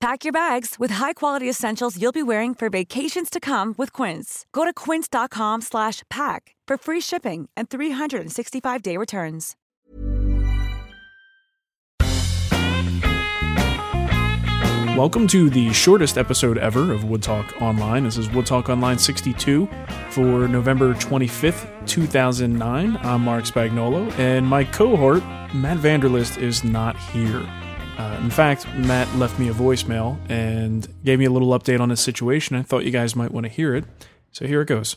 Pack your bags with high-quality essentials you'll be wearing for vacations to come with Quince. Go to quince.com slash pack for free shipping and 365-day returns. Welcome to the shortest episode ever of Wood Talk Online. This is Wood Talk Online 62 for November 25th, 2009. I'm Marc Spagnuolo, and my cohort, Matt Vanderlist, is not here. Uh, in fact, Matt left me a voicemail and gave me a little update on his situation. I thought you guys might want to hear it. So here it goes.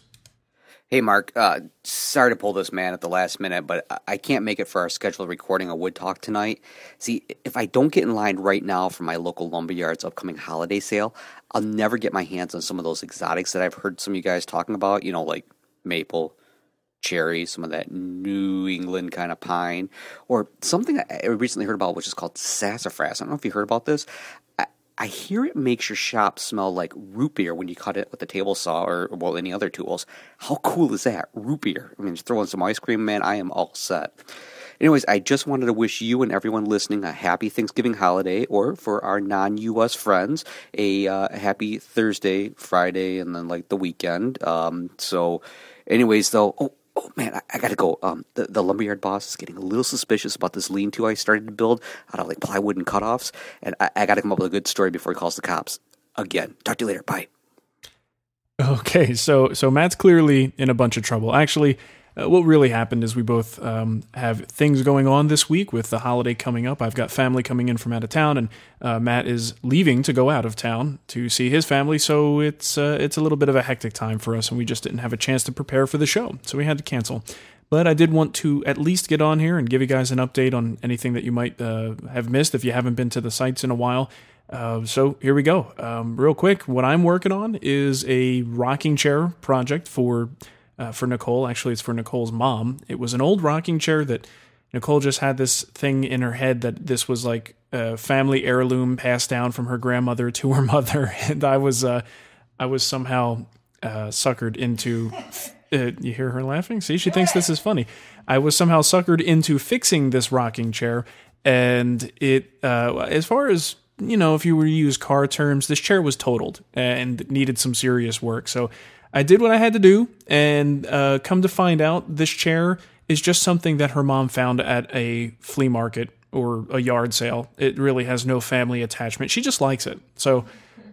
Hey, Marc. Uh, sorry to pull this man at the last minute, but I- can't make it for our scheduled recording of Wood Talk tonight. See, if I don't get in line right now for my local lumberyard's upcoming holiday sale, I'll never get my hands on some of those exotics that I've heard some of you guys talking about. You know, like maple, cherry, some of that New England kind of pine, or something I recently heard about, which is called sassafras. I don't know if you heard about this. I, I hear it makes your shop smell like root beer when you cut it with a table saw or well any other tools. How cool is that? Root beer. I mean, just throw in some ice cream, man. I am all set. Anyways, I just wanted to wish you and everyone listening a happy Thanksgiving holiday, or for our non-U.S. friends, a uh, happy Thursday, Friday, and then like the weekend. Um, so, anyways, though, oh, oh man, I, I gotta go. Um, the, the lumberyard boss is getting a little suspicious about this lean-to I started to build out of like plywood and cutoffs, and I, I gotta come up with a good story before he calls the cops. Again, talk to you later. Bye. Okay, so so Matt's clearly in a bunch of trouble. Actually, uh, what really happened is we both um, have things going on this week with the holiday coming up. I've got family coming in from out of town, and uh, Matt is leaving to go out of town to see his family. So it's uh, it's a little bit of a hectic time for us, and we just didn't have a chance to prepare for the show, so we had to cancel. But I did want to at least get on here and give you guys an update on anything that you might uh, have missed if you haven't been to the sites in a while. Uh, so here we go. Um, real quick, what I'm working on is a rocking chair project for uh, for Nicole. Actually, it's for Nicole's mom. It was an old rocking chair that Nicole just had this thing in her head that this was like a family heirloom passed down from her grandmother to her mother, and I was uh, I was somehow uh, suckered into. Uh, you hear her laughing? See, she thinks this is funny. I was somehow suckered into fixing this rocking chair, and it, uh, as far as you know, if you were to use car terms, this chair was totaled and needed some serious work. So I did what I had to do, and uh, come to find out, this chair is just something that her mom found at a flea market or a yard sale. It really has no family attachment. She just likes it. So,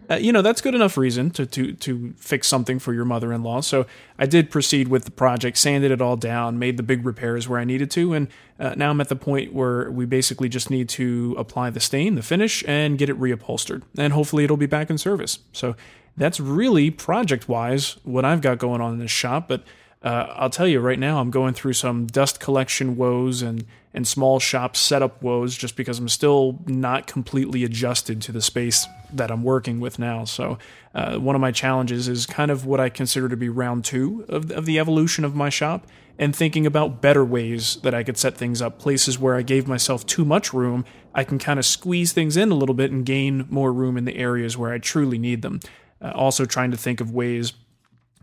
uh, you know, that's good enough reason to, to, to fix something for your mother in law. So I did proceed with the project, sanded it all down, made the big repairs where I needed to. And uh, now I'm at the point where we basically just need to apply the stain, the finish, and get it reupholstered. And hopefully it'll be back in service. So that's really project wise what I've got going on in this shop. But uh, I'll tell you right now, I'm going through some dust collection woes and and small shop setup woes just because I'm still not completely adjusted to the space that I'm working with now. So uh, one of my challenges is kind of what I consider to be round two of of the evolution of my shop and thinking about better ways that I could set things up. Places where I gave myself too much room, I can kind of squeeze things in a little bit and gain more room in the areas where I truly need them. Uh, also, trying to think of ways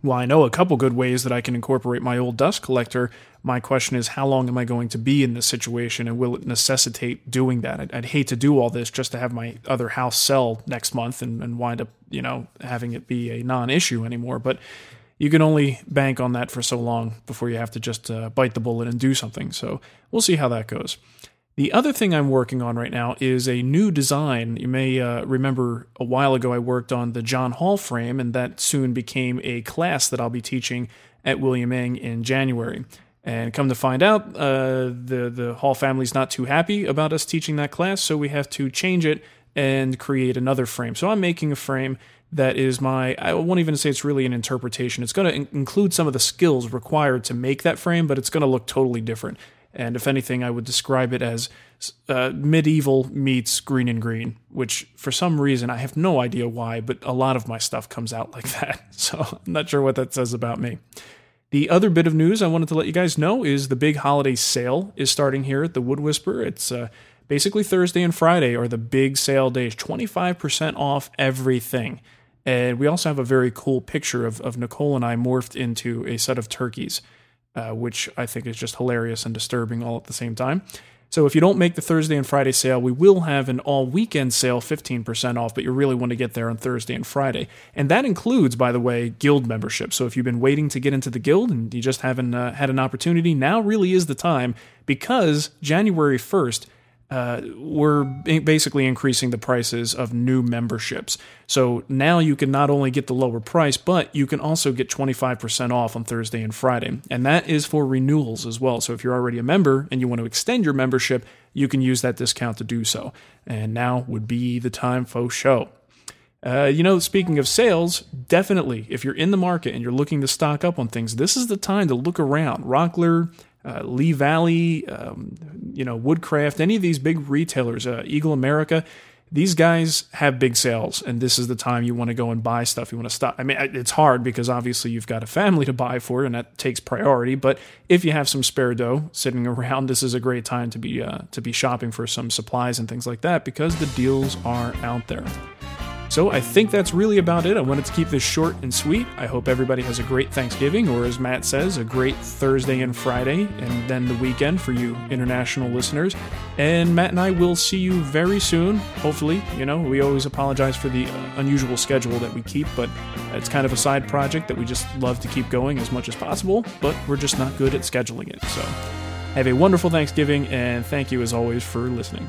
Well, I know a couple good ways that I can incorporate my old dust collector, my question is how long am I going to be in this situation and will it necessitate doing that? I'd, I'd hate to do all this just to have my other house sell next month and, and wind up, you know, having it be a non issue anymore. But you can only bank on that for so long before you have to just uh, bite the bullet and do something. So we'll see how that goes. The other thing I'm working on right now is a new design. You may uh, remember a while ago I worked on the John Hall frame, and that soon became a class that I'll be teaching at William Ng in January. And come to find out, uh, the the Hall family's not too happy about us teaching that class, so we have to change it and create another frame. So I'm making a frame that is my I won't even say it's really an interpretation. It's going to in- include some of the skills required to make that frame, but it's going to look totally different. And if anything, I would describe it as uh, medieval meets Greene and Greene, which for some reason I have no idea why, but a lot of my stuff comes out like that. So I'm not sure what that says about me. The other bit of news I wanted to let you guys know is the big holiday sale is starting here at the Wood Whisperer. It's uh, basically Thursday and Friday are the big sale days, 25% off everything. And we also have a very cool picture of, of Nicole and I morphed into a set of turkeys, uh, which I think is just hilarious and disturbing all at the same time. So if you don't make the Thursday and Friday sale, we will have an all weekend sale, 15% off, but you really want to get there on Thursday and Friday. And that includes, by the way, guild membership. So if you've been waiting to get into the guild and you just haven't uh, had an opportunity, now really is the time because January 1st, uh, we're basically increasing the prices of new memberships. So now you can not only get the lower price, but you can also get 25% off on Thursday and Friday. And that is for renewals as well. So if you're already a member and you want to extend your membership, you can use that discount to do so. And now would be the time for show. Uh, you know, speaking of sales, definitely, if you're in the market and you're looking to stock up on things, this is the time to look around. Rockler, uh, Lee Valley, um, you know, Woodcraft, any of these big retailers, uh, Eagle America, these guys have big sales, and this is the time you want to go and buy stuff. You want to stop. I mean, it's hard because obviously you've got a family to buy for, and that takes priority. But if you have some spare dough sitting around, this is a great time to be uh, to be shopping for some supplies and things like that because the deals are out there. So I think that's really about it. I wanted to keep this short and sweet. I hope everybody has a great Thanksgiving, or as Matt says, a great Thursday and Friday, and then the weekend for you international listeners. And Matt and I will see you very soon, hopefully. You know, we always apologize for the unusual schedule that we keep, but it's kind of a side project that we just love to keep going as much as possible, but we're just not good at scheduling it. So have a wonderful Thanksgiving, and thank you as always for listening.